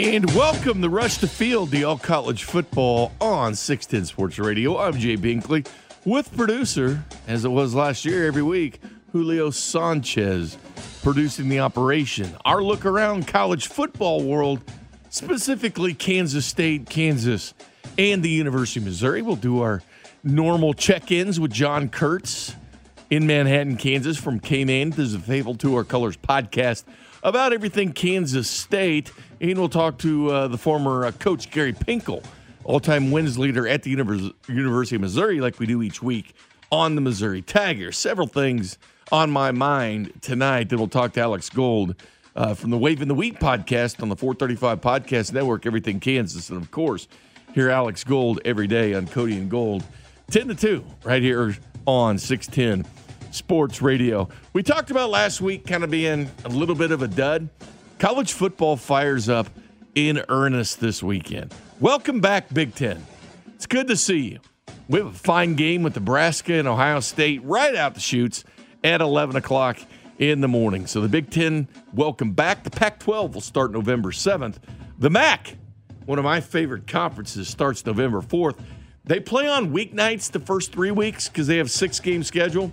And welcome to Rush the Field, the All College Football on 610 Sports Radio. I'm Jay Binkley with producer, as it was last year every week, Julio Sanchez producing the operation. Our look around college football world, specifically Kansas State, Kansas, and the University of Missouri. We'll do our normal check-ins with John Kurtz in Manhattan, Kansas from K-Man. This is a Faithful to Our Colors podcast about everything Kansas State. And we'll talk to uh, the former uh, coach Gary Pinkel, all-time wins leader at the Univers- University of Missouri, like we do each week on the Missouri Tiger. Several things on my mind tonight. Then we'll talk to Alex Gold uh, from the Wave in the Wheat podcast on the 435 Podcast Network, Everything Kansas. And of course, hear Alex Gold every day on Cody and Gold, 10 to 2, right here on 610 Sports Radio. We talked about last week kind of being a little bit of a dud. College football fires up in earnest this weekend. Welcome back, Big Ten. It's good to see you. We have a fine game with Nebraska and Ohio State right out the chutes at 11 o'clock in the morning. So the Big Ten, welcome back. The Pac 12 will start November 7th. The MAC, one of my favorite conferences, starts November 4th. They play on weeknights the first three weeks because they have six game schedule,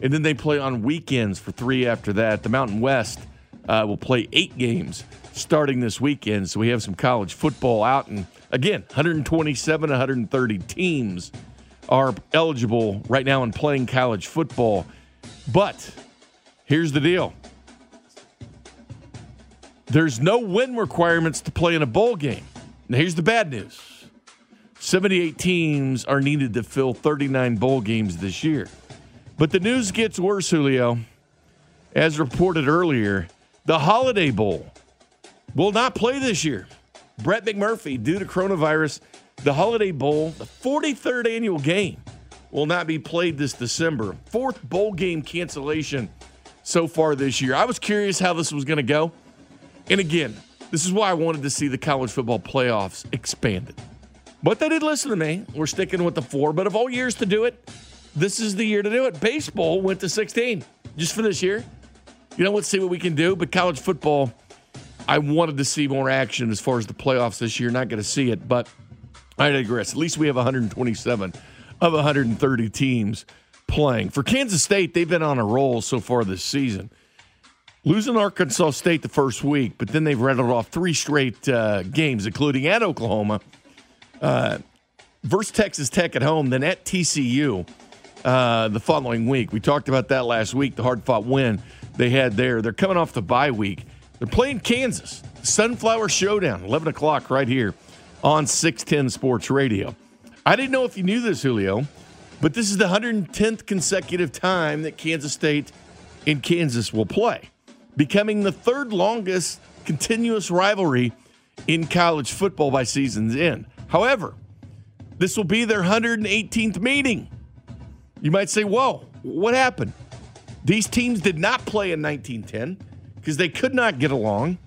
and then they play on weekends for three after that. The Mountain West uh, will play eight games starting this weekend, so we have some college football out, and again, 127, 130 teams are eligible right now in playing college football. But here's the deal there's no win requirements to play in a bowl game. Now, here's the bad news 78 teams are needed to fill 39 bowl games this year. But the news gets worse, Julio. As reported earlier, the Holiday Bowl will not play this year. Brett McMurphy, due to coronavirus, the Holiday Bowl, the 43rd annual game, will not be played this December. Fourth bowl game cancellation so far this year. I was curious how this was going to go. And again, this is why I wanted to see the college football playoffs expanded. But they did listen to me. We're sticking with the four, but of all years to do it, this is the year to do it. Baseball went to 16 just for this year. You know, let's see what we can do. But college football, I wanted to see more action as far as the playoffs this year. Not going to see it, but I digress. At least we have 127 of 130 teams playing. For Kansas State, they've been on a roll so far this season. Losing Arkansas State the first week, but then they've rattled off three straight uh, games, including at Oklahoma, uh, versus Texas Tech at home, then at TCU uh, the following week. We talked about that last week, the hard fought win they had there. They're coming off the bye week. They're playing Kansas, Sunflower Showdown, 11 o'clock right here on 610 Sports Radio. I didn't know if you knew this, Julio, but this is the 110th consecutive time that Kansas State and Kansas will play, becoming the third longest continuous rivalry in college football by season's end. However, this will be their 118th meeting. You might say, whoa, what happened? These teams did not play in 1910 because they could not get along.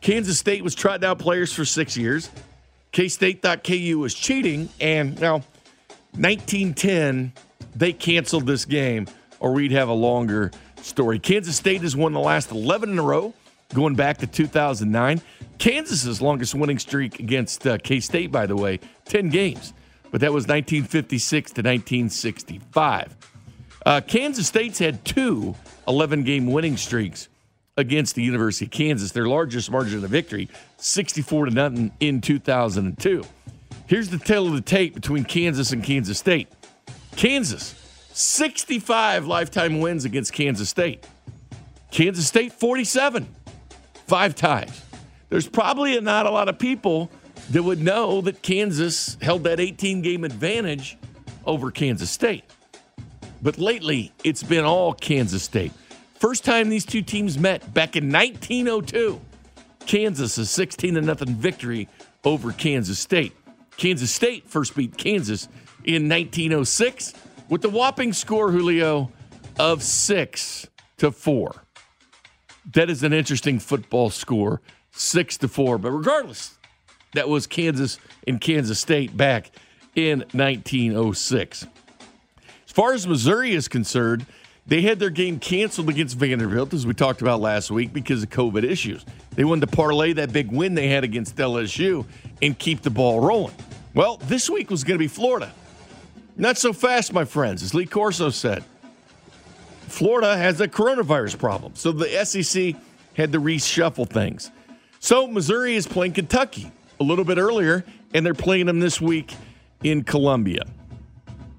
Kansas State was trotting out players for six years. K State thought KU was cheating, and now 1910 they canceled this game, or we'd have a longer story. Kansas State has won the last 11 in a row, going back to 2009. Kansas's longest winning streak against uh, K State, by the way, 10 games, but that was 1956 to 1965. Uh, Kansas State's had two 11 game winning streaks against the University of Kansas, their largest margin of victory, 64 to nothing in 2002. Here's the tale of the tape between Kansas and Kansas State. Kansas, 65 lifetime wins against Kansas State. Kansas State, 47, five ties. There's probably not a lot of people that would know that Kansas held that 18 game advantage over Kansas State. But lately, it's been all Kansas State. First time these two teams met back in 1902. Kansas a 16 to nothing victory over Kansas State. Kansas State first beat Kansas in 1906 with the whopping score Julio of 6 to 4. That is an interesting football score, 6 to 4, but regardless, that was Kansas and Kansas State back in 1906. As far as Missouri is concerned, They had their game canceled against Vanderbilt, as we talked about last week, because of COVID issues. They wanted to parlay that big win they had against LSU and keep the ball rolling. Well, this week was going to be Florida. Not so fast, my friends, as Lee Corso said. Florida has a coronavirus problem, so the SEC had to reshuffle things. So Missouri is playing Kentucky a little bit earlier, and they're playing them this week in Columbia.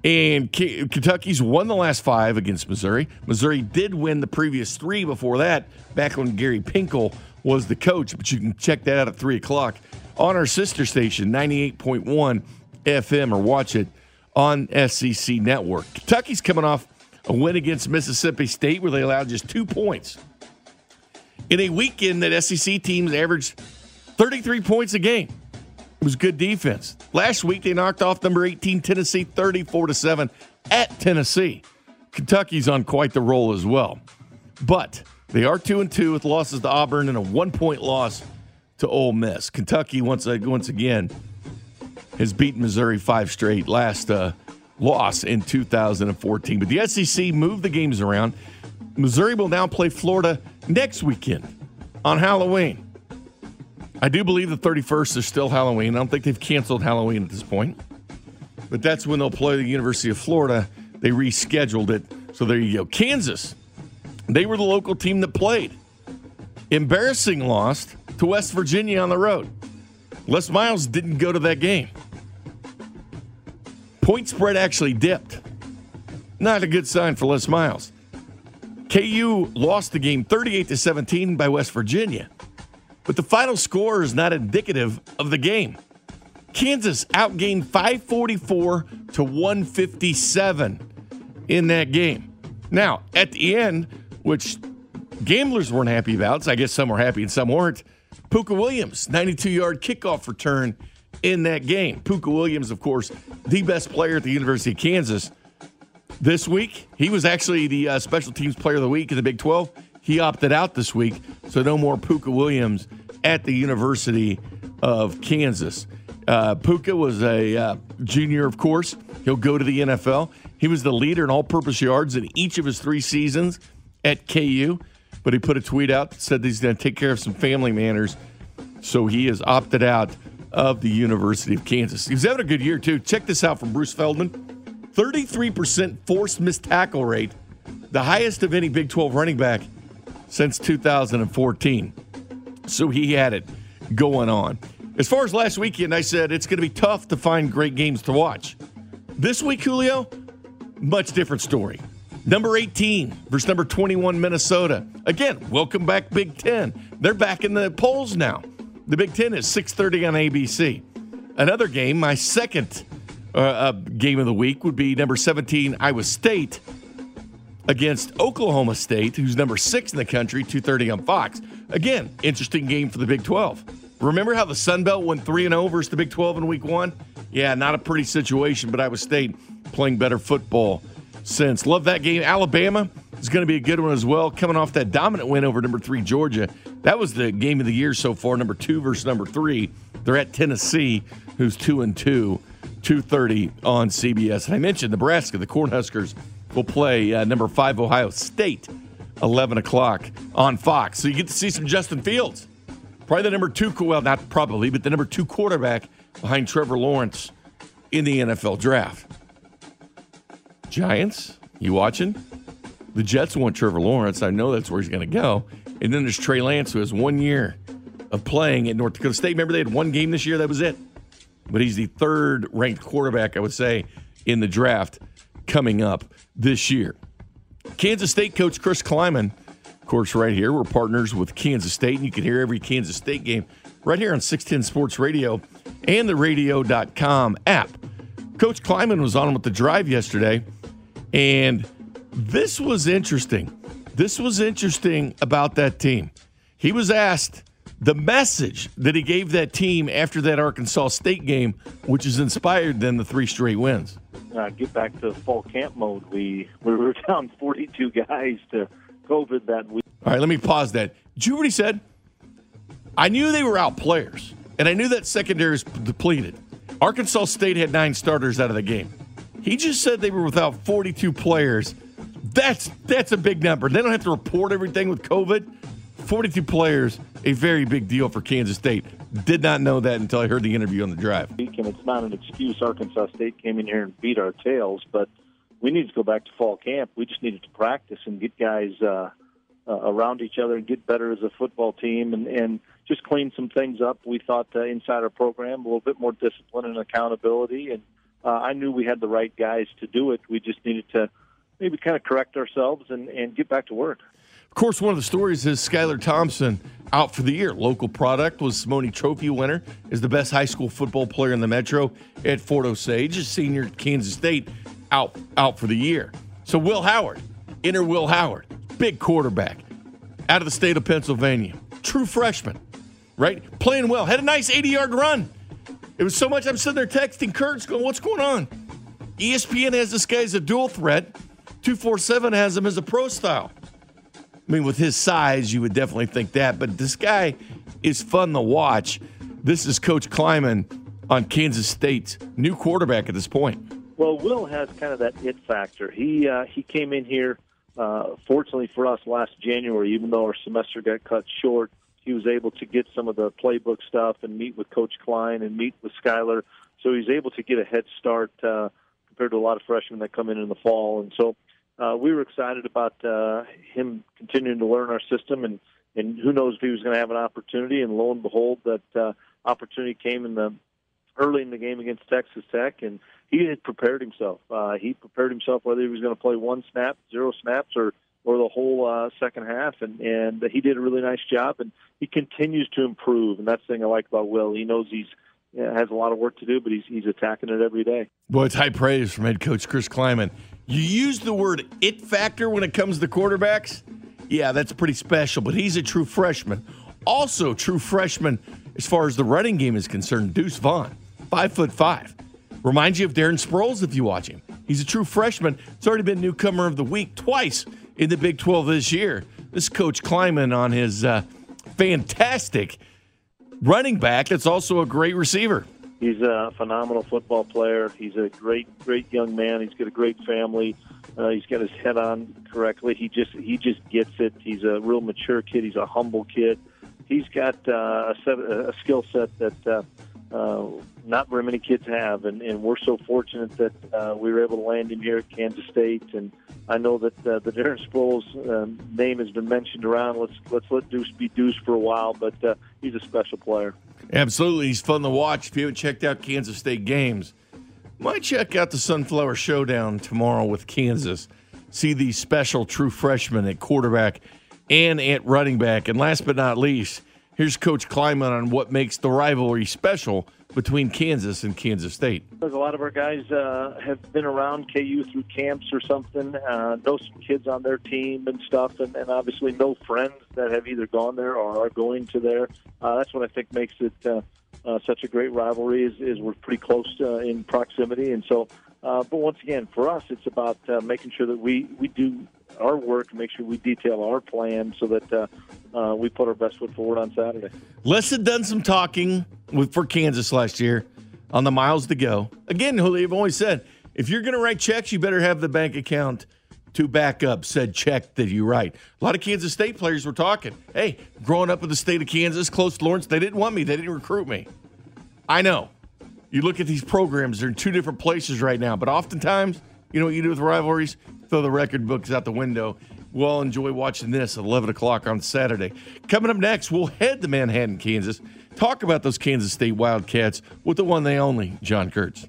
And Kentucky's won the last five against Missouri. Missouri did win the previous three before that, back when Gary Pinkel was the coach. But you can check that out at 3 o'clock on our sister station, 98.1 FM, or watch it on SEC Network. Kentucky's coming off a win against Mississippi State where they allowed just two points. In a weekend that SEC teams averaged 33 points a game. It was good defense. Last week they knocked off number 18 Tennessee 34 to 7 at Tennessee. Kentucky's on quite the roll as well. But they are 2 and 2 with losses to Auburn and a 1-point loss to Ole Miss. Kentucky once uh, once again has beaten Missouri 5 straight last uh, loss in 2014. But the SEC moved the games around. Missouri will now play Florida next weekend on Halloween. I do believe the 31st is still Halloween. I don't think they've canceled Halloween at this point. But that's when they'll play the University of Florida. They rescheduled it. So there you go. Kansas, they were the local team that played. Embarrassing loss to West Virginia on the road. Les Miles didn't go to that game. Point spread actually dipped. Not a good sign for Les Miles. KU lost the game 38 to 17 by West Virginia. But the final score is not indicative of the game. Kansas outgained 544 to 157 in that game. Now, at the end, which gamblers weren't happy about, so I guess some were happy and some weren't, Pooka Williams, 92 yard kickoff return in that game. Pooka Williams, of course, the best player at the University of Kansas. This week, he was actually the uh, special teams player of the week in the Big 12. He opted out this week, so no more Pooka Williams at the University of Kansas. Uh, Pooka was a uh, junior, of course. He'll go to the NFL. He was the leader in all purpose yards in each of his three seasons at KU, but he put a tweet out that said he's going to take care of some family matters. So he has opted out of the University of Kansas. He's having a good year, too. Check this out from Bruce Feldman 33% forced missed tackle rate, the highest of any Big 12 running back since 2014. So he had it going on. As far as last weekend, I said it's going to be tough to find great games to watch. This week, Julio, much different story. Number 18 versus number 21 Minnesota. Again, welcome back Big 10. They're back in the polls now. The Big 10 is 6:30 on ABC. Another game, my second uh, uh, game of the week would be number 17 Iowa State against Oklahoma State, who's number 6 in the country, 2:30 on Fox. Again, interesting game for the Big 12. Remember how the Sun Belt went 3 0 versus the Big 12 in week one? Yeah, not a pretty situation, but Iowa State playing better football since. Love that game. Alabama is going to be a good one as well, coming off that dominant win over number three, Georgia. That was the game of the year so far, number two versus number three. They're at Tennessee, who's 2 and 2, 2.30 on CBS. And I mentioned Nebraska, the Cornhuskers will play uh, number five, Ohio State 11 o'clock on Fox. So you get to see some Justin Fields. Probably the number two, well, not probably, but the number two quarterback behind Trevor Lawrence in the NFL draft. Giants, you watching? The Jets want Trevor Lawrence. I know that's where he's going to go. And then there's Trey Lance, who has one year of playing at North Dakota State. Remember, they had one game this year, that was it. But he's the third ranked quarterback, I would say, in the draft coming up this year. Kansas State coach Chris Klieman, of course, right here. We're partners with Kansas State, and you can hear every Kansas State game right here on 610 Sports Radio and the radio.com app. Coach Klieman was on with the drive yesterday, and this was interesting. This was interesting about that team. He was asked the message that he gave that team after that Arkansas State game, which has inspired them the three straight wins uh, get back to fall camp mode. We we were down 42 guys to COVID that week. All right, let me pause that. Did you hear what he said? I knew they were out players, and I knew that secondary is depleted. Arkansas State had nine starters out of the game. He just said they were without 42 players That's that's a big number. They don't have to report everything with COVID. 42 players, a very big deal for Kansas State. Did not know that until I heard the interview on the drive. And it's not an excuse. Arkansas State came in here and beat our tails, but we need to go back to fall camp. We just needed to practice and get guys uh, uh, around each other and get better as a football team and, and just clean some things up. We thought uh, inside our program a little bit more discipline and accountability, and uh, I knew we had the right guys to do it. We just needed to maybe kind of correct ourselves and, and get back to work. Of course, one of the stories is Skylar Thompson out for the year. Local product was Simone Trophy winner, is the best high school football player in the Metro at Fort Osage, a senior at Kansas State, out out for the year. So Will Howard, inner Will Howard, big quarterback, out of the state of Pennsylvania, true freshman, right? Playing well, had a nice 80 yard run. It was so much I'm sitting there texting Kurtz going, What's going on? ESPN has this guy as a dual threat. 247 has him as a pro style. I mean, with his size, you would definitely think that. But this guy is fun to watch. This is Coach Klieman on Kansas State's new quarterback at this point. Well, Will has kind of that it factor. He uh, he came in here, uh, fortunately for us, last January. Even though our semester got cut short, he was able to get some of the playbook stuff and meet with Coach Klein and meet with Skylar. So he's able to get a head start uh, compared to a lot of freshmen that come in in the fall. And so uh, we were excited about uh, him continuing to learn our system, and and who knows if he was going to have an opportunity. And lo and behold, that uh, opportunity came in the early in the game against Texas Tech, and he had prepared himself. Uh, he prepared himself whether he was going to play one snap, zero snaps, or or the whole uh, second half, and and he did a really nice job, and he continues to improve, and that's the thing I like about Will. He knows he's has a lot of work to do, but he's he's attacking it every day. Boy, it's high praise from head coach Chris Klieman. You use the word it factor when it comes to quarterbacks. Yeah, that's pretty special, but he's a true freshman. Also, true freshman as far as the running game is concerned, Deuce Vaughn, five foot five. Reminds you of Darren Sproles if you watch him. He's a true freshman. It's already been newcomer of the week twice in the Big 12 this year. This coach Klieman on his uh, fantastic running back that's also a great receiver. He's a phenomenal football player. He's a great, great young man. He's got a great family. Uh, he's got his head on correctly. He just, he just gets it. He's a real mature kid. He's a humble kid. He's got uh, a, set, a skill set that uh, uh, not very many kids have, and, and we're so fortunate that uh, we were able to land him here at Kansas State. And I know that uh, the Darren Sproles um, name has been mentioned around. Let's let's let Deuce be Deuce for a while, but uh, he's a special player. Absolutely, he's fun to watch. If you haven't checked out Kansas State games, might check out the Sunflower Showdown tomorrow with Kansas. See these special true freshmen at quarterback and at running back. And last but not least, here's Coach Klieman on what makes the rivalry special between Kansas and Kansas State. A lot of our guys uh, have been around KU through camps or something, uh, know some kids on their team and stuff, and, and obviously no friends that have either gone there or are going to there. Uh, that's what I think makes it uh, uh, such a great rivalry is, is we're pretty close uh, in proximity, and so. Uh, but once again, for us, it's about uh, making sure that we, we do our work, and make sure we detail our plan so that uh, uh, we put our best foot forward on Saturday. Les had done some talking with for Kansas last year on the miles to go. Again, they've always said if you're going to write checks, you better have the bank account to back up said check that you write. A lot of Kansas State players were talking. Hey, growing up in the state of Kansas, close to Lawrence, they didn't want me. They didn't recruit me. I know. You look at these programs; they're in two different places right now. But oftentimes, you know what you do with rivalries? Throw the record books out the window We'll enjoy watching this at 11 o'clock on Saturday. Coming up next, we'll head to Manhattan, Kansas, talk about those Kansas State Wildcats with the one they only, John Kurtz.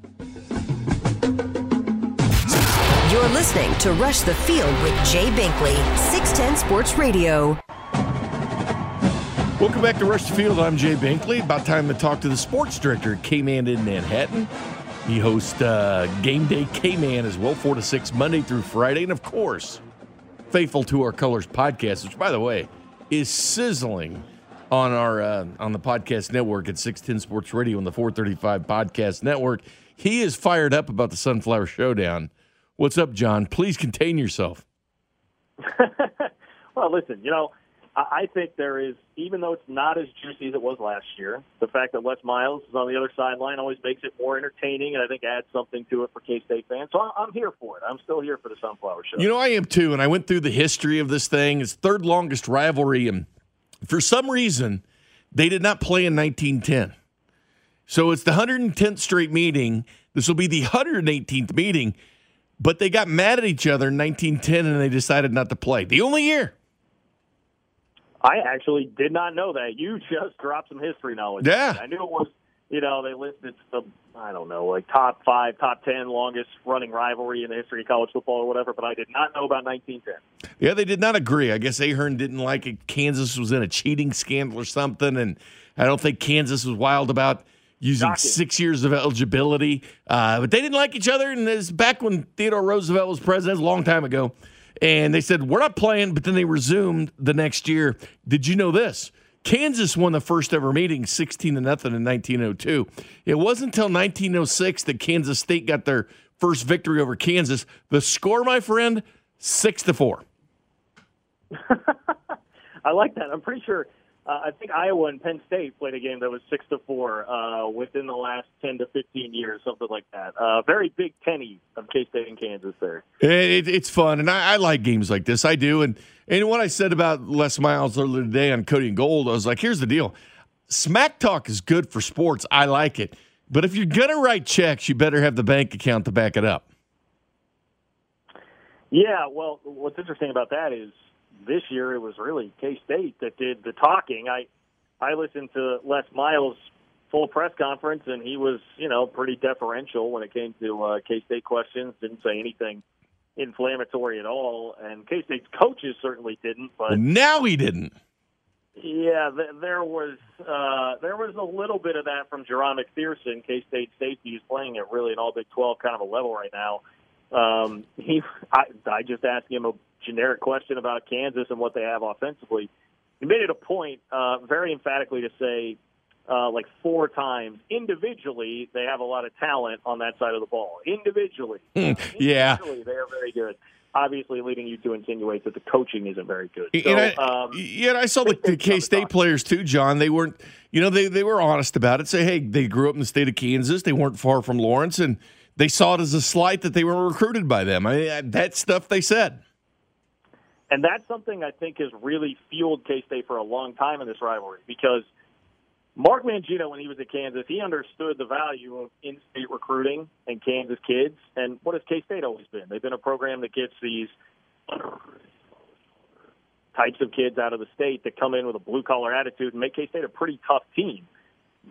You're listening to Rush the Field with Jay Binkley, 610 Sports Radio. Welcome back to Rush the Field. I'm Jay Binkley. About time to talk to the sports director at K-Man in Manhattan. He hosts uh, Game Day K-Man as well, 4 to 6, Monday through Friday. And of course, faithful to our colors podcast, which by the way is sizzling on our uh, on the podcast network at 610 Sports Radio and the 435 Podcast Network. He is fired up about the Sunflower Showdown. What's up, John? Please contain yourself. well, listen, you know, I think there is, even though it's not as juicy as it was last year, the fact that Les Miles is on the other sideline always makes it more entertaining, and I think adds something to it for K State fans. So I'm here for it. I'm still here for the Sunflower Show. You know, I am too, and I went through the history of this thing. It's third longest rivalry, and for some reason, they did not play in 1910. So it's the 110th straight meeting. This will be the 118th meeting, but they got mad at each other in 1910 and they decided not to play. The only year. I actually did not know that. You just dropped some history knowledge. Yeah. I knew it was, you know, they listed the, I don't know, like top five, top 10 longest running rivalry in the history of college football or whatever, but I did not know about 1910. Yeah, they did not agree. I guess Ahern didn't like it. Kansas was in a cheating scandal or something, and I don't think Kansas was wild about using Shocking. six years of eligibility. Uh, but they didn't like each other, and this back when Theodore Roosevelt was president, a long time ago. And they said, We're not playing, but then they resumed the next year. Did you know this? Kansas won the first ever meeting 16 to nothing in 1902. It wasn't until 1906 that Kansas State got their first victory over Kansas. The score, my friend, 6 to 4. I like that. I'm pretty sure. Uh, I think Iowa and Penn State played a game that was six to four uh, within the last ten to fifteen years, something like that. Uh, very big tenny of K State and Kansas there. It, it's fun, and I, I, like games like this. I do, and and what I said about Les Miles earlier today on Cody and Gold, I was like, here's the deal: smack talk is good for sports. I like it, but if you're gonna write checks, you better have the bank account to back it up. Yeah, well, what's interesting about that is this year it was really K State that did the talking. I I listened to Les Miles' full press conference, and he was you know pretty deferential when it came to uh, K State questions. Didn't say anything inflammatory at all, and K State's coaches certainly didn't. But now he didn't. Yeah, th- there was uh, there was a little bit of that from Jahron McPherson. K State safety is playing at really an All Big Twelve kind of a level right now. Um, he, I, I just asked him a generic question about Kansas and what they have offensively. He made it a point, uh, very emphatically, to say, uh, like four times individually, they have a lot of talent on that side of the ball. Individually, uh, yeah, individually, they are very good. Obviously, leading you to insinuate that the coaching isn't very good. So, and I, um, yeah, I saw the, the K State players too, John. They weren't, you know, they they were honest about it. Say, hey, they grew up in the state of Kansas. They weren't far from Lawrence, and they saw it as a slight that they were recruited by them. I mean, that stuff they said. And that's something I think has really fueled K State for a long time in this rivalry because Mark Mangino, when he was at Kansas, he understood the value of in state recruiting and Kansas kids. And what has K State always been? They've been a program that gets these types of kids out of the state that come in with a blue collar attitude and make K State a pretty tough team.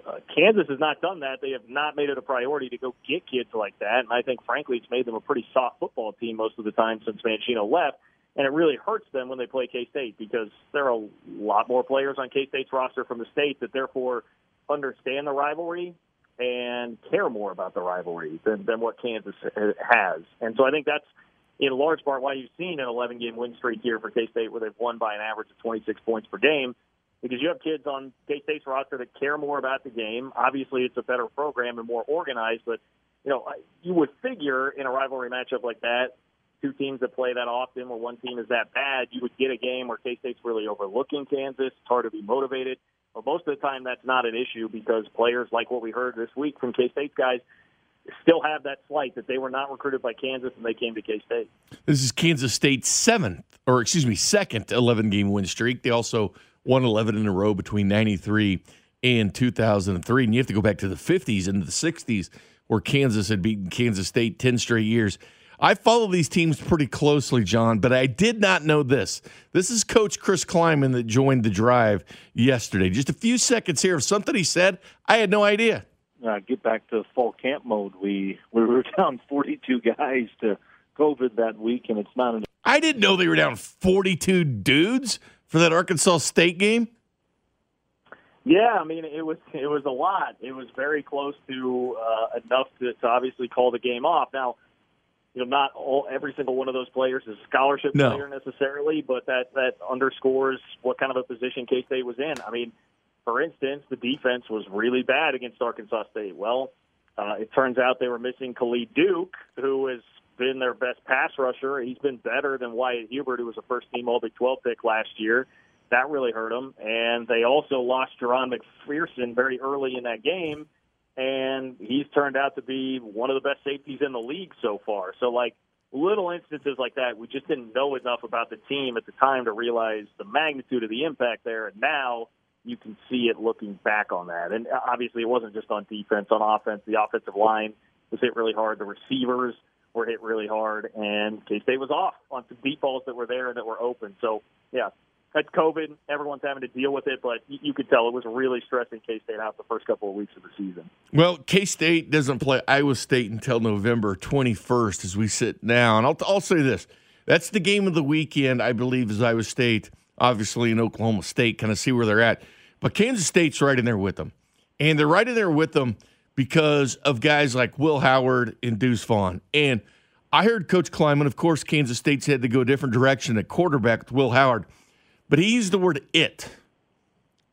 Uh, Kansas has not done that. They have not made it a priority to go get kids like that. And I think, frankly, it's made them a pretty soft football team most of the time since Mangino left. And it really hurts them when they play K State because there are a lot more players on K State's roster from the state that therefore understand the rivalry and care more about the rivalry than, than what Kansas has. And so I think that's in large part why you've seen an 11 game win streak here for K State where they've won by an average of 26 points per game because you have kids on K State's roster that care more about the game. Obviously, it's a better program and more organized, but you know, you would figure in a rivalry matchup like that, two teams that play that often, where one team is that bad, you would get a game where K State's really overlooking Kansas. It's hard to be motivated. But most of the time, that's not an issue because players, like what we heard this week from K State's guys, still have that slight that they were not recruited by Kansas and they came to K State. This is Kansas State's seventh, or excuse me, second 11 game win streak. They also won 11 in a row between 93 and 2003. And you have to go back to the 50s and the 60s where Kansas had beaten Kansas State 10 straight years. I follow these teams pretty closely, John, but I did not know this. This is Coach Chris Klieman that joined the drive yesterday. Just a few seconds here of something he said. I had no idea. Uh, get back to fall camp mode. We we were down 42 guys to COVID that week, and it's not. An- I didn't know they were down 42 dudes for that Arkansas State game. Yeah, I mean it was it was a lot. It was very close to uh, enough to, to obviously call the game off. Now, you know, not all every single one of those players is a scholarship no. player necessarily, but that that underscores what kind of a position K State was in. I mean, for instance, the defense was really bad against Arkansas State. Well, uh, it turns out they were missing Khalid Duke, who has been their best pass rusher. He's been better than Wyatt Hubert, who was a first team All Big 12 pick last year. that really hurt them. And they also lost Jahron McPherson very early in that game, and he's turned out to be one of the best safeties in the league so far. So, like, little instances like that, we just didn't know enough about the team at the time to realize the magnitude of the impact there. And now you can see it looking back on that. And uh, obviously, it wasn't just on defense, on offense. The offensive line was hit really hard. The receivers were hit really hard, and K State was off on some deep balls that were there and that were open. So, yeah, that's COVID. Everyone's having to deal with it, but you could tell it was really stressing K State out the first couple of weeks of the season. Well, K State doesn't play Iowa State until November 21st as we sit now. And I'll, I'll say this that's the game of the weekend, I believe, is Iowa State, obviously, in Oklahoma State, kind of see where they're at. But Kansas State's right in there with them. And they're right in there with them because of guys like Will Howard and Deuce Vaughn. And I heard Coach Klieman, of course, Kansas State's had to go a different direction at quarterback with Will Howard. But he used the word it,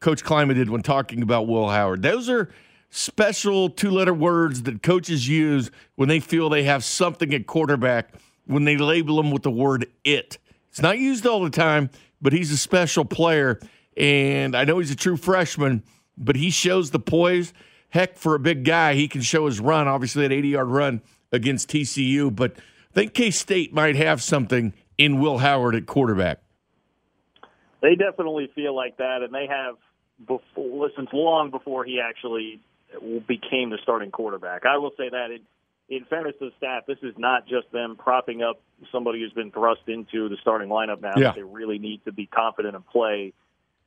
Coach Klieman did when talking about Will Howard. Those are special two letter words that coaches use when they feel they have something at quarterback when they label them with the word it. It's not used all the time, but he's a special player. And I know he's a true freshman, but he shows the poise. Heck, for a big guy, he can show his run, obviously, that 80 yard run against TCU. But I think K State might have something in Will Howard at quarterback. They definitely feel like that, and they have before since long before he actually became the starting quarterback. I will say that in, in fairness to the staff, this is not just them propping up somebody who's been thrust into the starting lineup now. Yeah. They really need to be confident and play.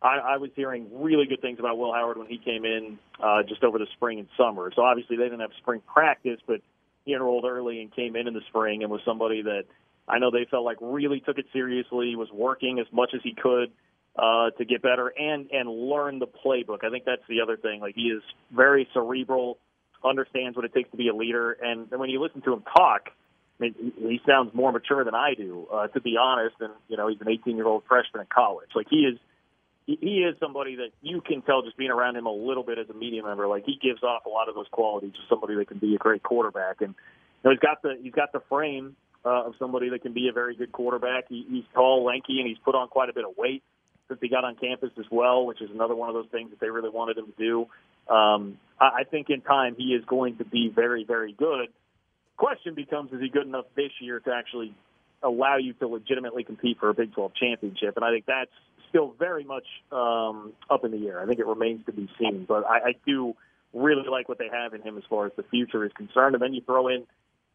I, I was hearing really good things about Will Howard when he came in uh, just over the spring and summer. So obviously they didn't have spring practice, but he enrolled early and came in in the spring and was somebody that I know they felt like really took it seriously, was working as much as he could uh, to get better and and learn the playbook. I think that's the other thing. Like he is very cerebral, understands what it takes to be a leader, and, and when you listen to him talk, I mean, he sounds more mature than I do, uh, to be honest. And you know, he's an 18 year old freshman in college. Like he is. He is somebody that you can tell just being around him a little bit as a media member. Like he gives off a lot of those qualities of somebody that can be a great quarterback, and you know, he's got the he's got the frame uh, of somebody that can be a very good quarterback. He, he's tall, lanky, and he's put on quite a bit of weight since he got on campus as well, which is another one of those things that they really wanted him to do. Um, I, I think in time he is going to be very, very good. Question becomes: Is he good enough this year to actually allow you to legitimately compete for a Big 12 championship? And I think that's still very much um, up in the air. I think it remains to be seen. But I, I do really like what they have in him as far as the future is concerned. And then you throw in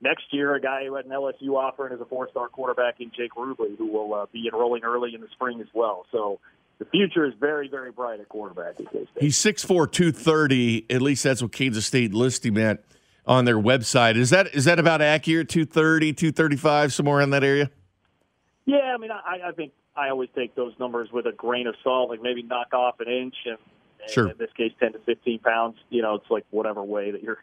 next year a guy who had an LSU offer and is a four-star quarterback in Jake Rubley, who will uh, be enrolling early in the spring as well. So the future is very, very bright at quarterback at K-State. He's 6'4", 230. At least that's what Kansas State listed him at on their website. Is that is that about accurate? 230, 235, somewhere in that area? Yeah, I mean, I, I think I always take those numbers with a grain of salt, like maybe knock off an inch, and, and Sure. in this case, ten to fifteen pounds. You know, it's like whatever way that you're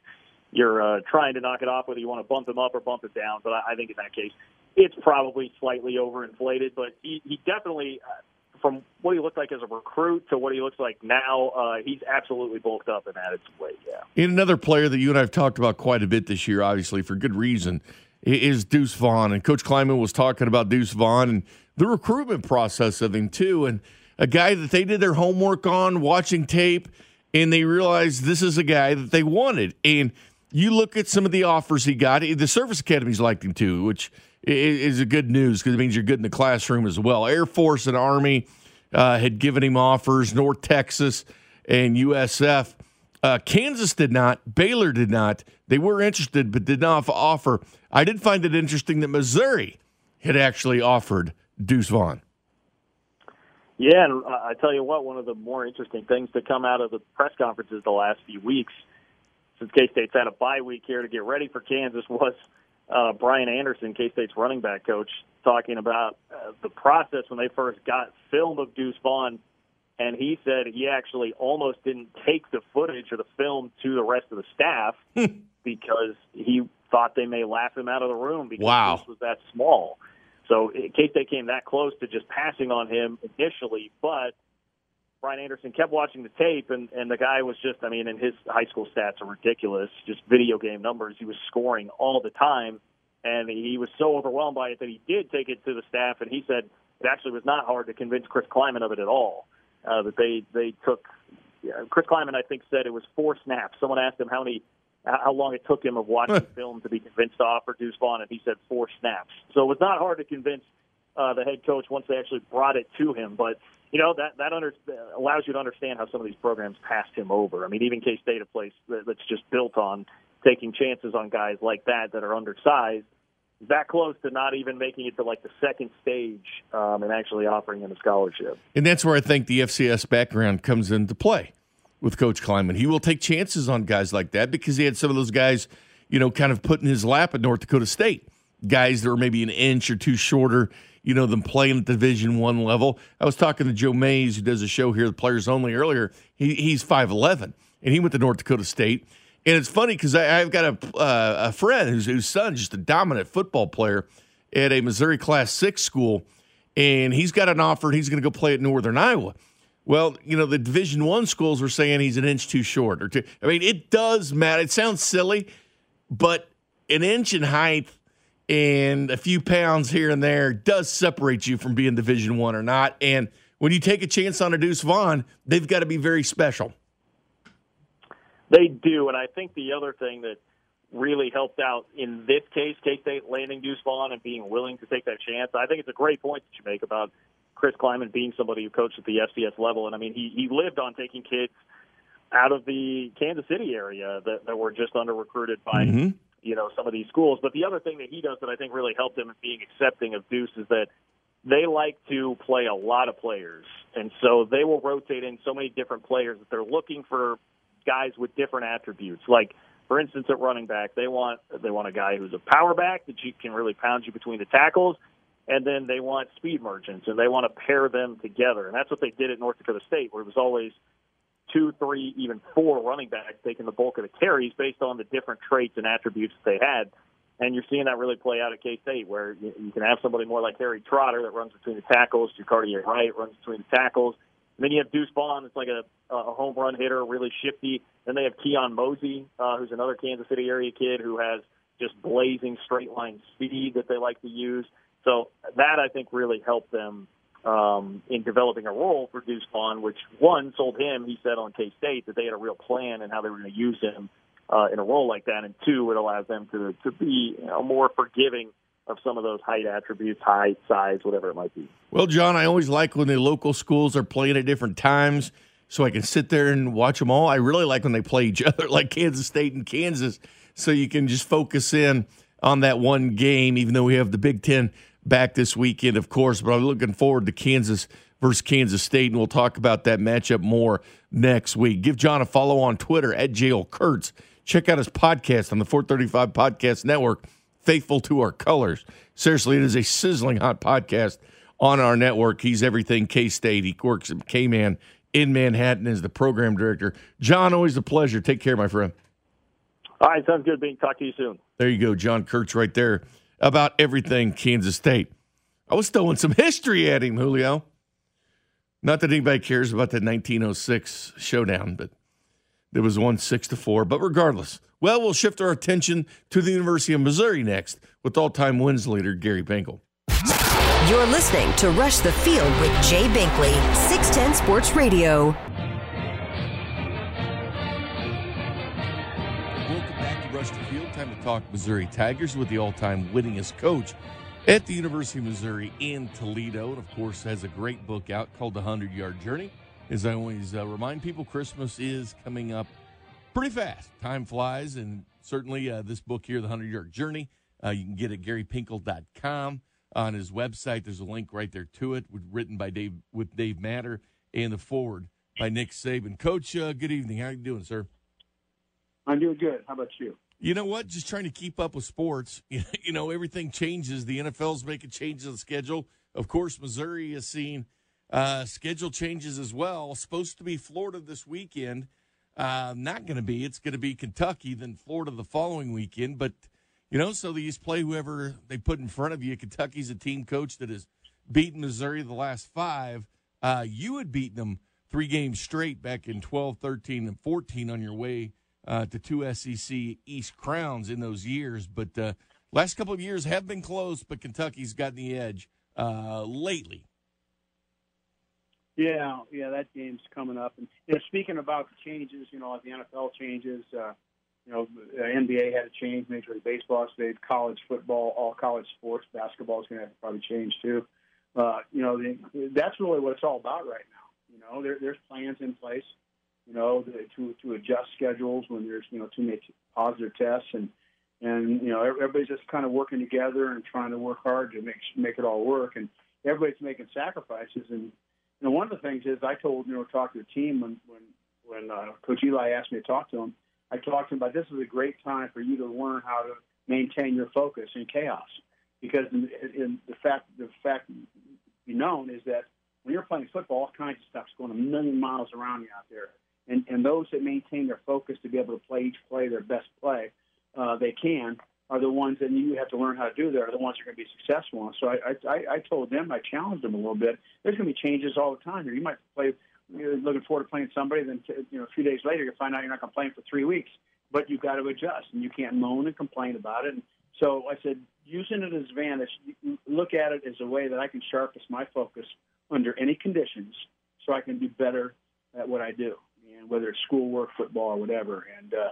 you're uh, trying to knock it off, whether you want to bump him up or bump it down. But I, I think in that case, it's probably slightly overinflated. But he, he definitely, uh, from what he looked like as a recruit to what he looks like now, uh, he's absolutely bulked up and added some weight. Yeah. And another player that you and I have talked about quite a bit this year, obviously for good reason, is Deuce Vaughn. And Coach Klieman was talking about Deuce Vaughn and the recruitment process of him too, and a guy that they did their homework on, watching tape, and they realized this is a guy that they wanted. And you look at some of the offers he got. The service academies liked him too, which is a good news because it means you're good in the classroom as well. Air Force and Army uh, had given him offers. North Texas and USF. Uh, Kansas did not. Baylor did not. They were interested, but did not offer. I did find it interesting that Missouri had actually offered Deuce Vaughn. Yeah, and uh, I tell you what, one of the more interesting things to come out of the press conferences the last few weeks, since K State's had a bye week here to get ready for Kansas, was uh, Brian Anderson, K State's running back coach, talking about uh, the process when they first got film of Deuce Vaughn. And he said he actually almost didn't take the footage or the film to the rest of the staff because he thought they may laugh him out of the room because Wow. Deuce was that small. So K State came that close to just passing on him initially, but Brian Anderson kept watching the tape, and and the guy was just, I mean, and his high school stats are ridiculous, just video game numbers. He was scoring all the time, and he was so overwhelmed by it that he did take it to the staff, and he said it actually was not hard to convince Chris Klieman of it at all. Uh, that they they took yeah, Chris Klieman, I think, said it was four snaps. Someone asked him how many how long it took him of watching film to be convinced to offer Deuce Vaughn, and he said four snaps. So it was not hard to convince uh, the head coach once they actually brought it to him. But you know that that under, allows you to understand how some of these programs passed him over. I mean, even K State, a place that's just built on taking chances on guys like that that are undersized, that close to not even making it to like the second stage um, and actually offering him a scholarship. And that's where I think the FCS background comes into play with Coach Klieman. He will take chances on guys like that because he had some of those guys, you know, kind of put in his lap at North Dakota State. Guys that are maybe an inch or two shorter, you know, them playing at Division One level. I was talking to Joe Mays, who does a show here, the Players Only, earlier. He, he's five eleven, and he went to North Dakota State. And it's funny because I've got a, uh, a friend whose, whose son's just a dominant football player at a Missouri Class Six school, and he's got an offer. And he's going to go play at Northern Iowa. Well, you know, the Division One schools were saying he's an inch too short or two. I mean, it does matter. It sounds silly, but an inch in height and a few pounds here and there does separate you from being Division One or not. And when you take a chance on a Deuce Vaughn, they've got to be very special. They do, and I think the other thing that really helped out in this case, K State landing Deuce Vaughn and being willing to take that chance. I think it's a great point that you make about Chris Klieman being somebody who coached at the FCS level, and I mean he he lived on taking kids out of the Kansas City area that, that were just under recruited by mm-hmm. You know some of these schools. But the other thing that he does that I think really helped him in being accepting of Deuce is that they like to play a lot of players, and so they will rotate in so many different players that they're looking for guys with different attributes. Like for instance, at running back, they want they want a guy who's a power back that you can really pound you between the tackles, and then they want speed merchants and they want to pair them together, and that's what they did at North Dakota State, where it was always two, three, even four running backs taking the bulk of the carries based on the different traits and attributes that they had. And you're seeing that really play out at K State, where you, you can have somebody more like Harry Trotter that runs between the tackles, Jacardia Wright runs between the tackles, and then you have Deuce Vaughn, it's like a, a home run hitter, really shifty. Then they have Keon Mosey, uh, who's another Kansas City area kid who has just blazing straight line speed that they like to use. So that I think really helped them um, in developing a role for Deuce Vaughn, which one sold him. He said on K State that they had a real plan and how they were going to use him uh, in a role like that, and two, it allows them to to be you know, more forgiving of some of those height attributes, height, size, whatever it might be. Well, John, I always like when the local schools are playing at different times so I can sit there and watch them all. I really like when they play each other, like Kansas State and Kansas, so you can just focus in on that one game, even though we have the Big Ten back this weekend, of course. But I'm looking forward to Kansas versus Kansas State, and we'll talk about that matchup more next week. Give John a follow on Twitter at JL Kurtz. Check out his podcast on the 435 Podcast Network faithful to our colors. Seriously, it is a sizzling hot podcast on our network. He's everything K State. He works at K Man in Manhattan as the program director. John, always a pleasure. Take care, my friend. All right, sounds good. Being talk to you soon. There you go, John Kurtz, right there about everything Kansas State. I was throwing some history at him, Julio. Not that anybody cares about the 1906 showdown, but there was one six to four. But regardless, well, we'll shift our attention to the University of Missouri next with all time wins leader Gary Pinkel. You're listening to Rush the Field with Jay Binkley, 610 Sports Radio. Talk Missouri Tigers with the all time winningest coach at the University of Missouri in Toledo. And of course, has a great book out called The 100 Yard Journey. As I always uh, remind people, Christmas is coming up pretty fast. Time flies, and certainly uh, this book here, The 100 Yard Journey, uh, you can get it at garypinkel.com. On his website, there's a link right there to it, written by Dave with Dave Matter, and the forward by Nick Saban. Coach, uh, good evening. How are you doing, sir? I'm doing good. How about you? You know what? Just trying to keep up with sports. you know, everything changes. The NFL's making changes on the schedule. Of course, Missouri has seen uh, schedule changes as well. Supposed to be Florida this weekend. Uh, not going to be. It's going to be Kentucky, then Florida the following weekend. But, you know, so they just play whoever they put in front of you. Kentucky's a team coach that has beaten Missouri the last five. Uh, you had beaten them three games straight back in 12, 13, and 14 on your way uh, to two SEC East crowns in those years. But uh, last couple of years have been close, but Kentucky's gotten the edge uh, lately. Yeah, yeah, that game's coming up. And you know, speaking about the changes, you know, like the NFL changes, uh, you know, NBA had a change, Major League Baseball stayed, college football, all college sports, basketball is going to have to probably change too. Uh, you know, the, that's really what it's all about right now. You know, there, there's plans in place, you know, to to adjust schedules when there's you know too many positive tests and and you know everybody's just kind of working together and trying to work hard to make make it all work and everybody's making sacrifices and you know one of the things is I told you know talk to the team when when when uh, Coach Eli asked me to talk to him. I talked to him about this is a great time for you to learn how to maintain your focus in chaos because in, in the fact the fact be known is that when you're playing football all kinds of stuff's going a million miles around you out there and and those that maintain their focus to be able to play each play their best play uh, they can are the ones that you have to learn how to do. There are the ones that are going to be successful. So I, I, I told them, I challenged them a little bit. There's going to be changes all the time here. You might play, you're looking forward to playing somebody, then you know a few days later you find out you're not going to play for three weeks. But you've got to adjust, and you can't moan and complain about it. And so I said, using it as an advantage, look at it as a way that I can sharpen my focus under any conditions, so I can be better at what I do, and whether it's schoolwork, football, or whatever. And uh,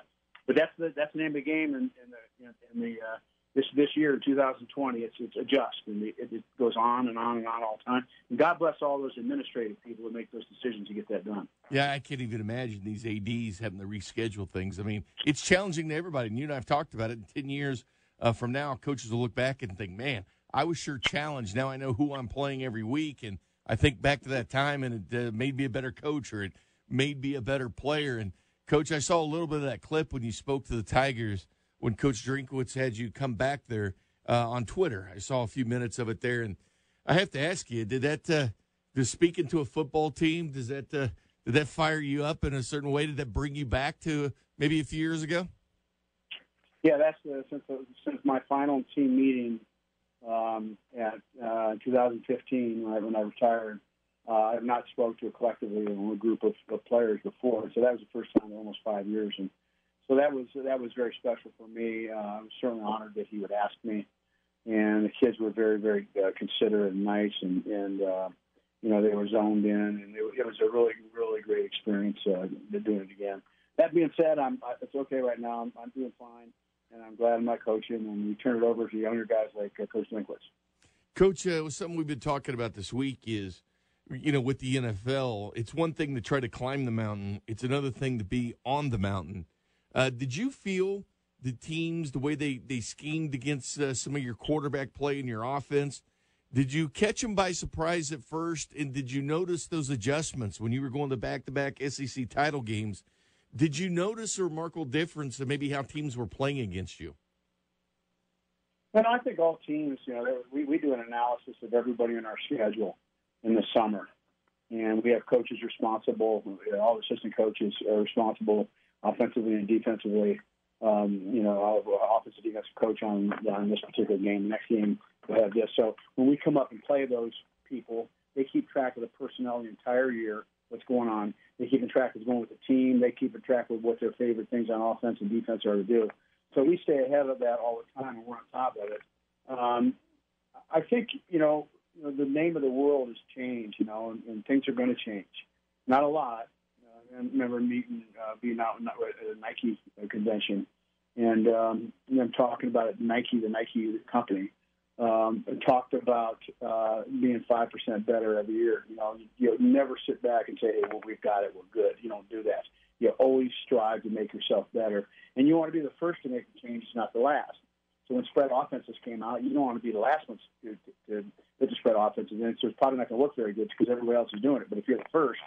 but that's the that's the name of the game in, in the in the uh, this this year 2020 it's it's adjust and it, it goes on and on and on all the time. And god bless all those administrative people who make those decisions to get that done. Yeah i can't even imagine these ads having to reschedule things. I mean it's challenging to everybody and you and i've talked about it in 10 years uh, from now coaches will look back and think man i was sure challenged. Now i know who i'm playing every week and i think back to that time and it uh, made me a better coach or it made me a better player and Coach, I saw a little bit of that clip when you spoke to the Tigers when Coach Drinkwitz had you come back there uh, on Twitter. I saw a few minutes of it there, and I have to ask you: Did that uh, does speaking to a football team does that uh, did that fire you up in a certain way? Did that bring you back to maybe a few years ago? Yeah, that's uh, since uh, since my final team meeting um, at uh, 2015 when I, when I retired. Uh, I have not spoke to a collectively or a group of, of players before, so that was the first time in almost five years, and so that was that was very special for me. Uh, I was certainly honored that he would ask me, and the kids were very very uh, considerate and nice, and and uh, you know they were zoned in, and it, it was a really really great experience uh, doing it again. That being said, I'm it's okay right now. I'm, I'm doing fine, and I'm glad I'm not coaching. And we turn it over to younger guys like uh, Coach Drinkwitz. Coach, uh, something we've been talking about this week is you know, with the NFL, it's one thing to try to climb the mountain, it's another thing to be on the mountain. Uh, did you feel the teams, the way they, they schemed against uh, some of your quarterback play in your offense? Did you catch them by surprise at first? And did you notice those adjustments when you were going to back to back SEC title games? Did you notice a remarkable difference in maybe how teams were playing against you? And I think all teams, you know, we, we do an analysis of everybody in our schedule in the summer. And we have coaches responsible, all assistant coaches are responsible offensively and defensively. Um, you know, an offensive defensive coach on, on this particular game. The next game, we'll have this. So when we come up and play those people, they keep track of the personnel the entire year, what's going on. They keep in track of what's going with the team. They keep in track of what their favorite things on offense and defense are to do. So we stay ahead of that all the time, and we're on top of it. Um, I think, you know, you know, the name of the world has changed, you know, and, and things are going to change. Not a lot. Uh, I remember meeting, uh, being out at a Nike convention, and um, them talking about Nike, the Nike company, um, talked about uh, being five percent better every year. You know, you, you never sit back and say, "Hey, well, we've got it, we're good." You don't do that. You always strive to make yourself better, and you want to be the first to make the changes, not the last. So when spread offenses came out, you don't want to be the last ones to, to, to spread offenses, and it's probably not going to look very good because everybody else is doing it. But if you're the first,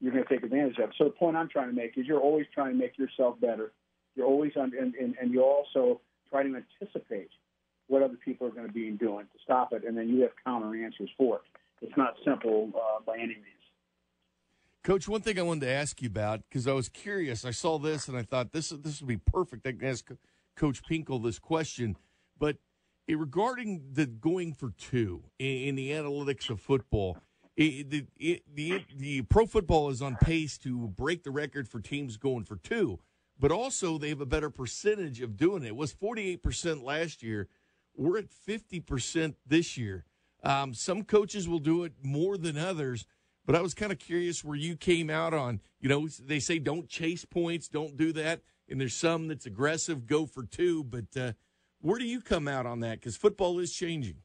you're going to take advantage of it. So the point I'm trying to make is you're always trying to make yourself better. You're always on, and, and, and you also try to anticipate what other people are going to be doing to stop it, and then you have counter answers for it. It's not simple uh, by any means. Coach, one thing I wanted to ask you about because I was curious. I saw this and I thought this this would be perfect. I can ask Coach Pinkel this question. But regarding the going for two in, the analytics of football, it, the, it, the, the pro football is on pace to break the record for teams going for two, but also they have a better percentage of doing it. It was 48% last year. We're at 50% this year. Um, some coaches will do it more than others, but I was kind of curious where you came out on, you know, they say don't chase points, don't do that. And there's some that's aggressive, go for two. But uh, where do you come out on that? Because football is changing.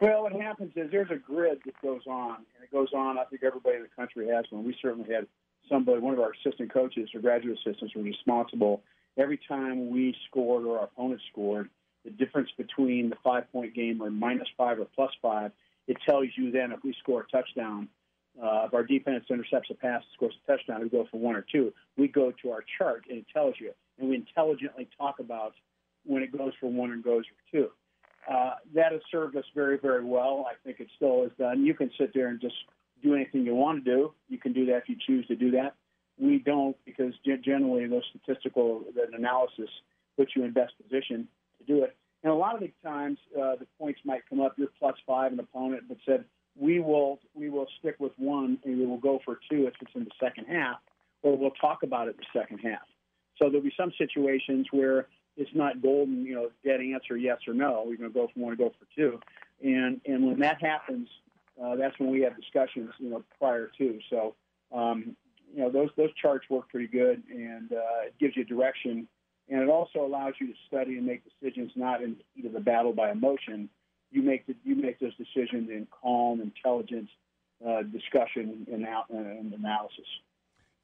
Well, what happens is there's a grid that goes on, and it goes on. I think everybody in the country has one. We certainly had somebody, one of our assistant coaches or graduate assistants, was responsible every time we scored or our opponent scored. The difference between the five point game or minus five or plus five, it tells you then if we score a touchdown, uh, if our defense intercepts a pass, scores a touchdown, we go for one or two. We go to our chart and it tells you, and we intelligently talk about when it goes for one and goes for two. Uh, that has served us very, very well. I think it still is done. You can sit there and just do anything you want to do. You can do that if you choose to do that. We don't because generally those statistical that analysis puts you in best position to do it. And a lot of the times uh, the points might come up. You're plus five an opponent, but said we will we will stick with one and we will go for two if it's in the second half, or we'll talk about it in the second half. So there'll be some situations where it's not golden, you know, dead answer yes or no. We're going to go for one, go for two, and and when that happens, uh, that's when we have discussions, you know, prior to. So, um, you know, those those charts work pretty good, and uh, it gives you direction, and it also allows you to study and make decisions not in the heat of the battle by emotion. You make the, you make those decisions in calm, intelligent uh, discussion and, and analysis.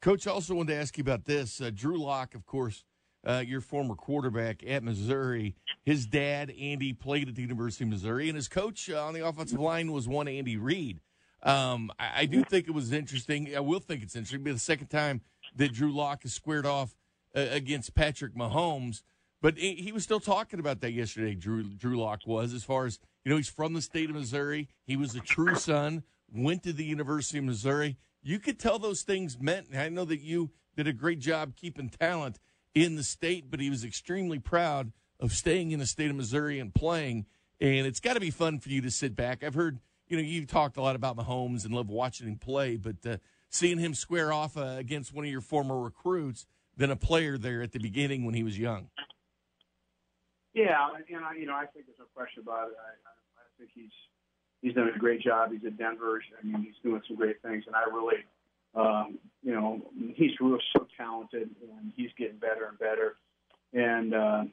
Coach, I also wanted to ask you about this. Uh, Drew Lock, of course uh, your former quarterback at Missouri. His dad, Andy, played at the University of Missouri, and his coach uh, on the offensive line was one Andy Reid. Um, I, I, do think it was interesting. I will think it's interesting. Be the second time that Drew Lock has squared off uh, against Patrick Mahomes, but he, he, was still talking about that yesterday. Drew Drew Lock was as far as you know. He's from the state of Missouri. He was a true son. Went to the University of Missouri. You could tell those things meant. I know that you did a great job keeping talent in the state, but he was extremely proud of staying in the state of Missouri and playing. And it's got to be fun for you to sit back. I've heard, you know, you've talked a lot about Mahomes and love watching him play, but uh, seeing him square off uh, against one of your former recruits than a player there at the beginning when he was young. Yeah, and I, you know, I think there's no question about it. I, I, I think he's he's done a great job. He's at Denver. I mean, he's doing some great things, and I really um, you know, he's real so talented, and he's getting better and better. And uh,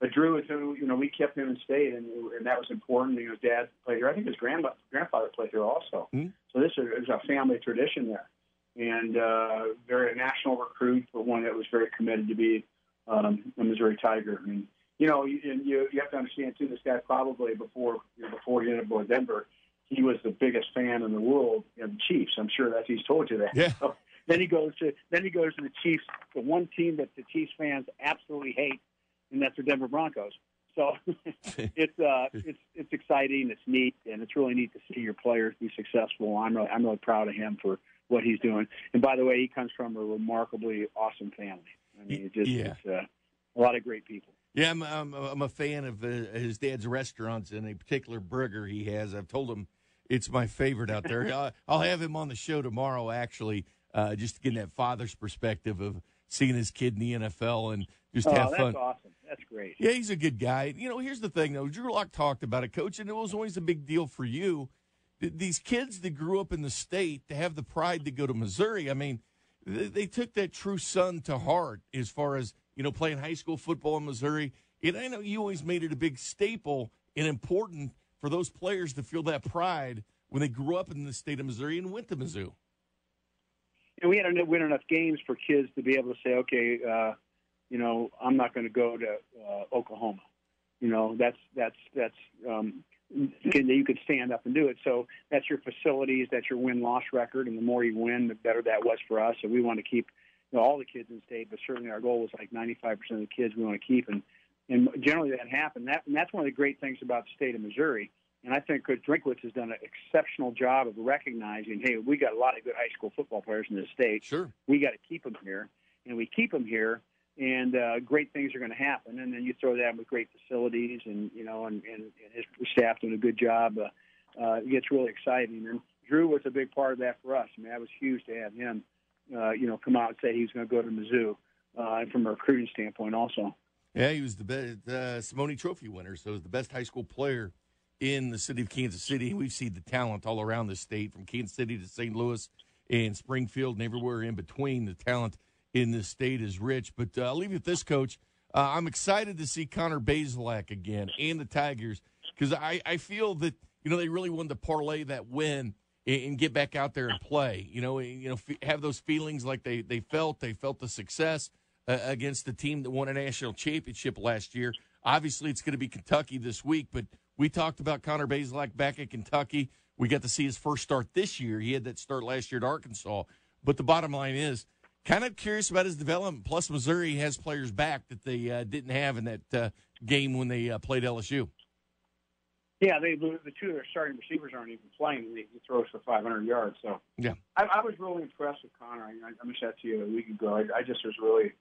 but Drew, is who you know, we kept him in state, and, and that was important. You know, his dad played here. I think his grandma, grandfather played here also. Mm-hmm. So this is, is a family tradition there, and uh, very a national recruit, but one that was very committed to be um, a Missouri Tiger. Mean, you know, you, you you have to understand too. This guy probably before you know, before he ended up to Denver he was the biggest fan in the world of the Chiefs. I'm sure that he's told you that. Yeah. So then he goes to then he goes to the Chiefs, the one team that the Chiefs fans absolutely hate, and that's the Denver Broncos. So it's uh, it's it's exciting, it's neat, and it's really neat to see your players be successful. I'm really I'm really proud of him for what he's doing. And by the way, he comes from a remarkably awesome family. I mean, it just yeah. it's uh, a lot of great people. Yeah, I'm I'm, I'm a fan of uh, his dad's restaurants and a particular burger he has. I've told him it's my favorite out there. I'll, I'll have him on the show tomorrow, actually, uh, just to get that father's perspective of seeing his kid in the NFL and just oh, have that's fun. awesome. That's great. Yeah, he's a good guy. You know, here's the thing, though. Drew Lock talked about it, Coach, and it was always a big deal for you. These kids that grew up in the state to have the pride to go to Missouri. I mean, they took that true son to heart as far as you know playing high school football in Missouri. And I know you always made it a big staple and important for those players to feel that pride when they grew up in the state of Missouri and went to Mizzou. And we had to win enough games for kids to be able to say, okay, uh, you know, I'm not going to go to uh, Oklahoma. You know, that's that's that's um, can, you could stand up and do it. So that's your facilities, that's your win loss record, and the more you win, the better that was for us. So we want to keep you know, all the kids in state, but certainly our goal was like 95% of the kids we want to keep, and and generally that happened. That and that's one of the great things about the state of Missouri. And I think Coach Drinkwitz has done an exceptional job of recognizing, hey, we got a lot of good high school football players in the state. Sure, we got to keep them here, and we keep them here, and uh, great things are going to happen. And then you throw that with great facilities, and you know, and, and, and his staff doing a good job. Uh, uh, it gets really exciting. And Drew was a big part of that for us. I mean, that was huge to have him, uh, you know, come out and say he was going to go to Mizzou, uh, and from a recruiting standpoint also. Yeah, he was the best uh, Simone Trophy winner, so he was the best high school player in the city of Kansas City. We've seen the talent all around the state, from Kansas City to St. Louis and Springfield and everywhere in between. The talent in this state is rich. But uh, I'll leave you with this, Coach. Uh, I'm excited to see Connor Bazelak again and the Tigers because I, I feel that you know they really wanted to parlay that win and, and get back out there and play. You know, you know, f- have those feelings like they they felt. They felt the success uh, against the team that won a national championship last year. Obviously, it's going to be Kentucky this week, but we talked about Connor Bazelak back at Kentucky. We got to see his first start this year. He had that start last year at Arkansas. But the bottom line is, kind of curious about his development. Plus, Missouri has players back that they uh, didn't have in that uh, game when they uh, played LSU. Yeah, they the two of their starting receivers aren't even playing. He throws for 500 yards. So yeah, I, I was really impressed with Connor. I, I mentioned that to you a week ago. I, I just was really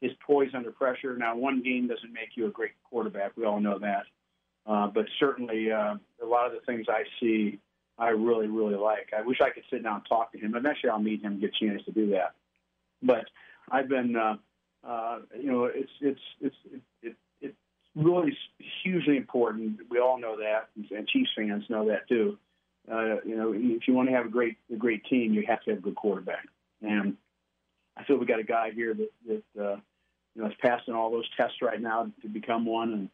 his poise under pressure. Now, one game doesn't make you a great quarterback. We all know that. Uh, but certainly, uh, a lot of the things I see, I really, really like. I wish I could sit down and talk to him. Eventually, I'll meet him and get a chance to do that. But I've been, uh, uh, you know, it's it's it's it, really hugely important. We all know that, and Chiefs fans know that too. Uh, you know, if you want to have a great a great team, you have to have a good quarterback. And I feel we got a guy here that that uh, you know is passing all those tests right now to become one,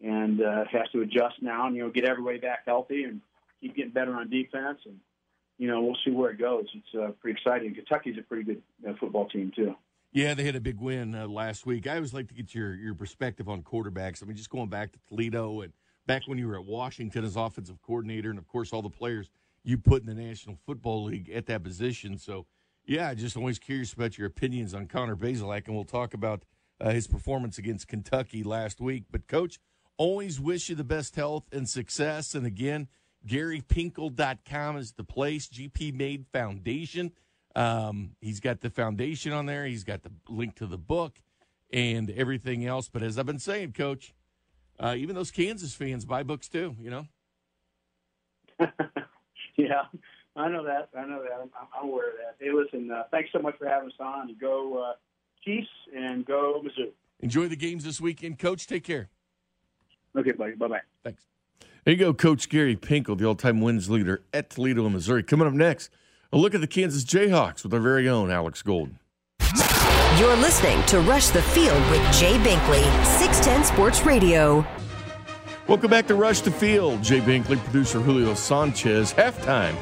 and and uh, has to adjust now, and you know get everybody back healthy and keep getting better on defense. And you know we'll see where it goes. It's uh, pretty exciting. Kentucky's a pretty good uh, football team too. Yeah, they had a big win uh, last week. I always like to get your your perspective on quarterbacks. I mean, just going back to Toledo and back when you were at Washington as offensive coordinator, and of course all the players you put in the National Football League at that position. So, yeah, just always curious about your opinions on Connor Bazelak, and we'll talk about uh, his performance against Kentucky last week. But, Coach, always wish you the best health and success. And again, GaryPinkel.com is the place. GP Made Foundation um, he's got the foundation on there. He's got the link to the book and everything else. But as I've been saying, Coach, uh, even those Kansas fans buy books too. You know. yeah, I know that. I know that. I'm, I'm aware of that. Hey, listen. Uh, thanks so much for having us on. And Go uh, Chiefs and go Mizzou. Enjoy the games this weekend, Coach. Take care. Okay, buddy. Bye bye. Thanks. There you go, Coach Gary Pinkel, the all-time wins leader at Toledo, Missouri. Coming up next. A look at the Kansas Jayhawks with our very own Alex Golden. You're listening to Rush the Field with Jay Binkley, 610 Sports Radio. Welcome back to Rush the Field. Jay Binkley, producer Julio Sanchez. Halftime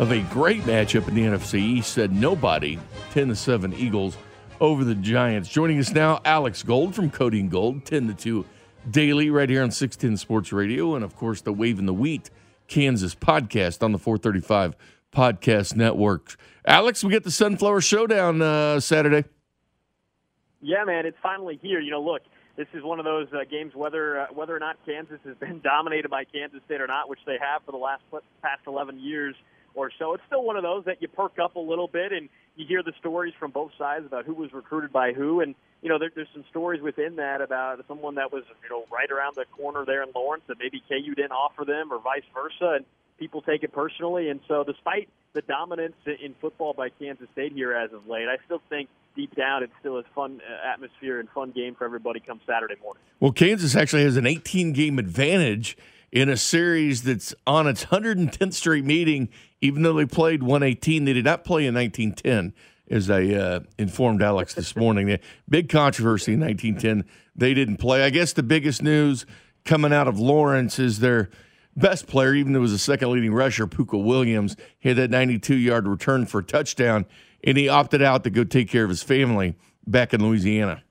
of a great matchup in the NFC East said nobody. 10 to 7 Eagles over the Giants. Joining us now, Alex Gold from Cody and Gold, 10 to 2 daily, right here on 610 Sports Radio, and of course, the Waving the Wheat Kansas podcast on the 435 podcast network. Alex, we get the Sunflower Showdown uh, Saturday. Yeah, man, it's finally here. You know, look, this is one of those uh, games whether uh, whether or not Kansas has been dominated by Kansas State or not, which they have for the last past 11 years or so. It's still one of those that you perk up a little bit and you hear the stories from both sides about who was recruited by who, and you know there, there's some stories within that about someone that was you know right around the corner there in Lawrence that maybe KU didn't offer them or vice versa, and people take it personally. And so, despite the dominance in football by Kansas State here as of late, I still think deep down it's still a fun uh, atmosphere and fun game for everybody come Saturday morning. Well, Kansas actually has an 18 game advantage in a series that's on its 110th straight meeting, even though they played 118. They did not play in 1910. As I uh, informed Alex this morning, big controversy in 1910. They didn't play. I guess the biggest news coming out of Lawrence is their best player, even though it was a second leading rusher, Pooka Williams, hit that 92 yard return for a touchdown, and he opted out to go take care of his family back in Louisiana.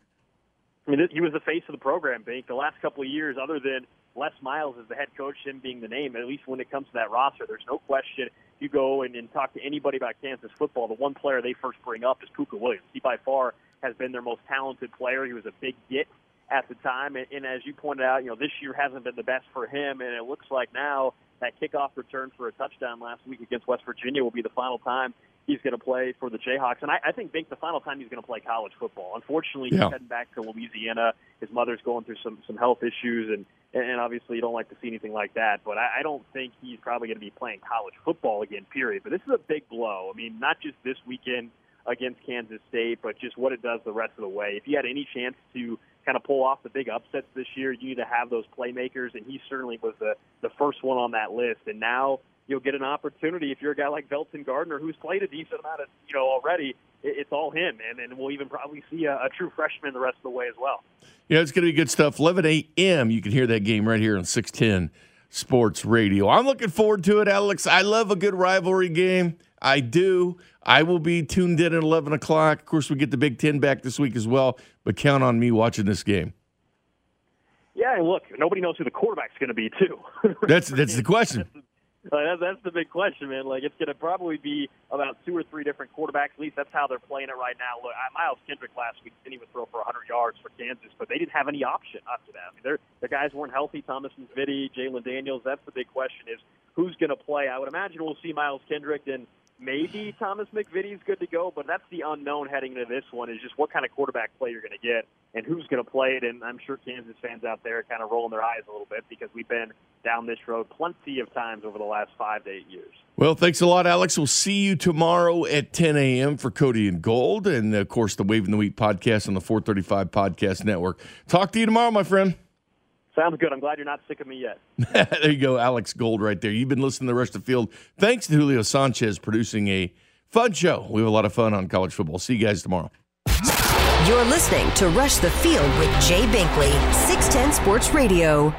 I mean, he was the face of the program, Bink. The last couple of years, other than Les Miles as the head coach, him being the name, at least when it comes to that roster, there's no question. You go and, and talk to anybody about Kansas football, the one player they first bring up is Pooka Williams. He by far has been their most talented player. He was a big get at the time. And, and as you pointed out, you know, this year hasn't been the best for him, and it looks like now that kickoff return for a touchdown last week against West Virginia will be the final time he's going to play for the Jayhawks. And I, I think Bink the final time he's going to play college football. Unfortunately, yeah. he's heading back to Louisiana. His mother's going through some some health issues, and and obviously you don't like to see anything like that. But I, I don't think he's probably going to be playing college football again. Period. But this is a big blow. I mean, not just this weekend against Kansas State, but just what it does the rest of the way. If you had any chance to kind of pull off the big upsets this year, you need to have those playmakers, and he certainly was the the first one on that list. And now you'll get an opportunity if you're a guy like Velton Gardner, who's played a decent amount of you know already. It's all him, and and we'll even probably see a, a true freshman the rest of the way as well. Yeah, it's going to be good stuff. 11 a.m. You can hear that game right here on 610 Sports Radio. I'm looking forward to it, Alex. I love a good rivalry game. I do. I will be tuned in at 11 o'clock. Of course, we get the Big Ten back this week as well, but count on me watching this game. Yeah, and look, nobody knows who the quarterback's going to be, too. that's that's the question. Uh, that's, that's the big question, man. Like, it's going to probably be about two or three different quarterbacks. At least that's how they're playing it right now. Look, Miles Kendrick last week didn't even throw for 100 yards for Kansas, but they didn't have any option after that. I mean, their guys weren't healthy. Thomas MacVittie, Jalon Daniels. That's the big question: is who's going to play? I would imagine we'll see Miles Kendrick and maybe Thomas MacVittie's good to go, but that's the unknown heading into this one is just what kind of quarterback play you're going to get and who's going to play it. And I'm sure Kansas fans out there kind of rolling their eyes a little bit because we've been down this road plenty of times over the last five to eight years. Well, thanks a lot, Alex. We'll see you tomorrow at 10 a.m. for Cody and Gold, and of course the Waving the Wheat podcast on the 435 Podcast Network. Talk to you tomorrow, my friend. Sounds good. I'm glad you're not sick of me yet. there you go, Alex Gold, right there. You've been listening to the rest of the field. Thanks to Julio Sanchez producing a fun show. We have a lot of fun on college football. See you guys tomorrow. You're listening to Rush the Field with Jay Binkley, 610 Sports Radio.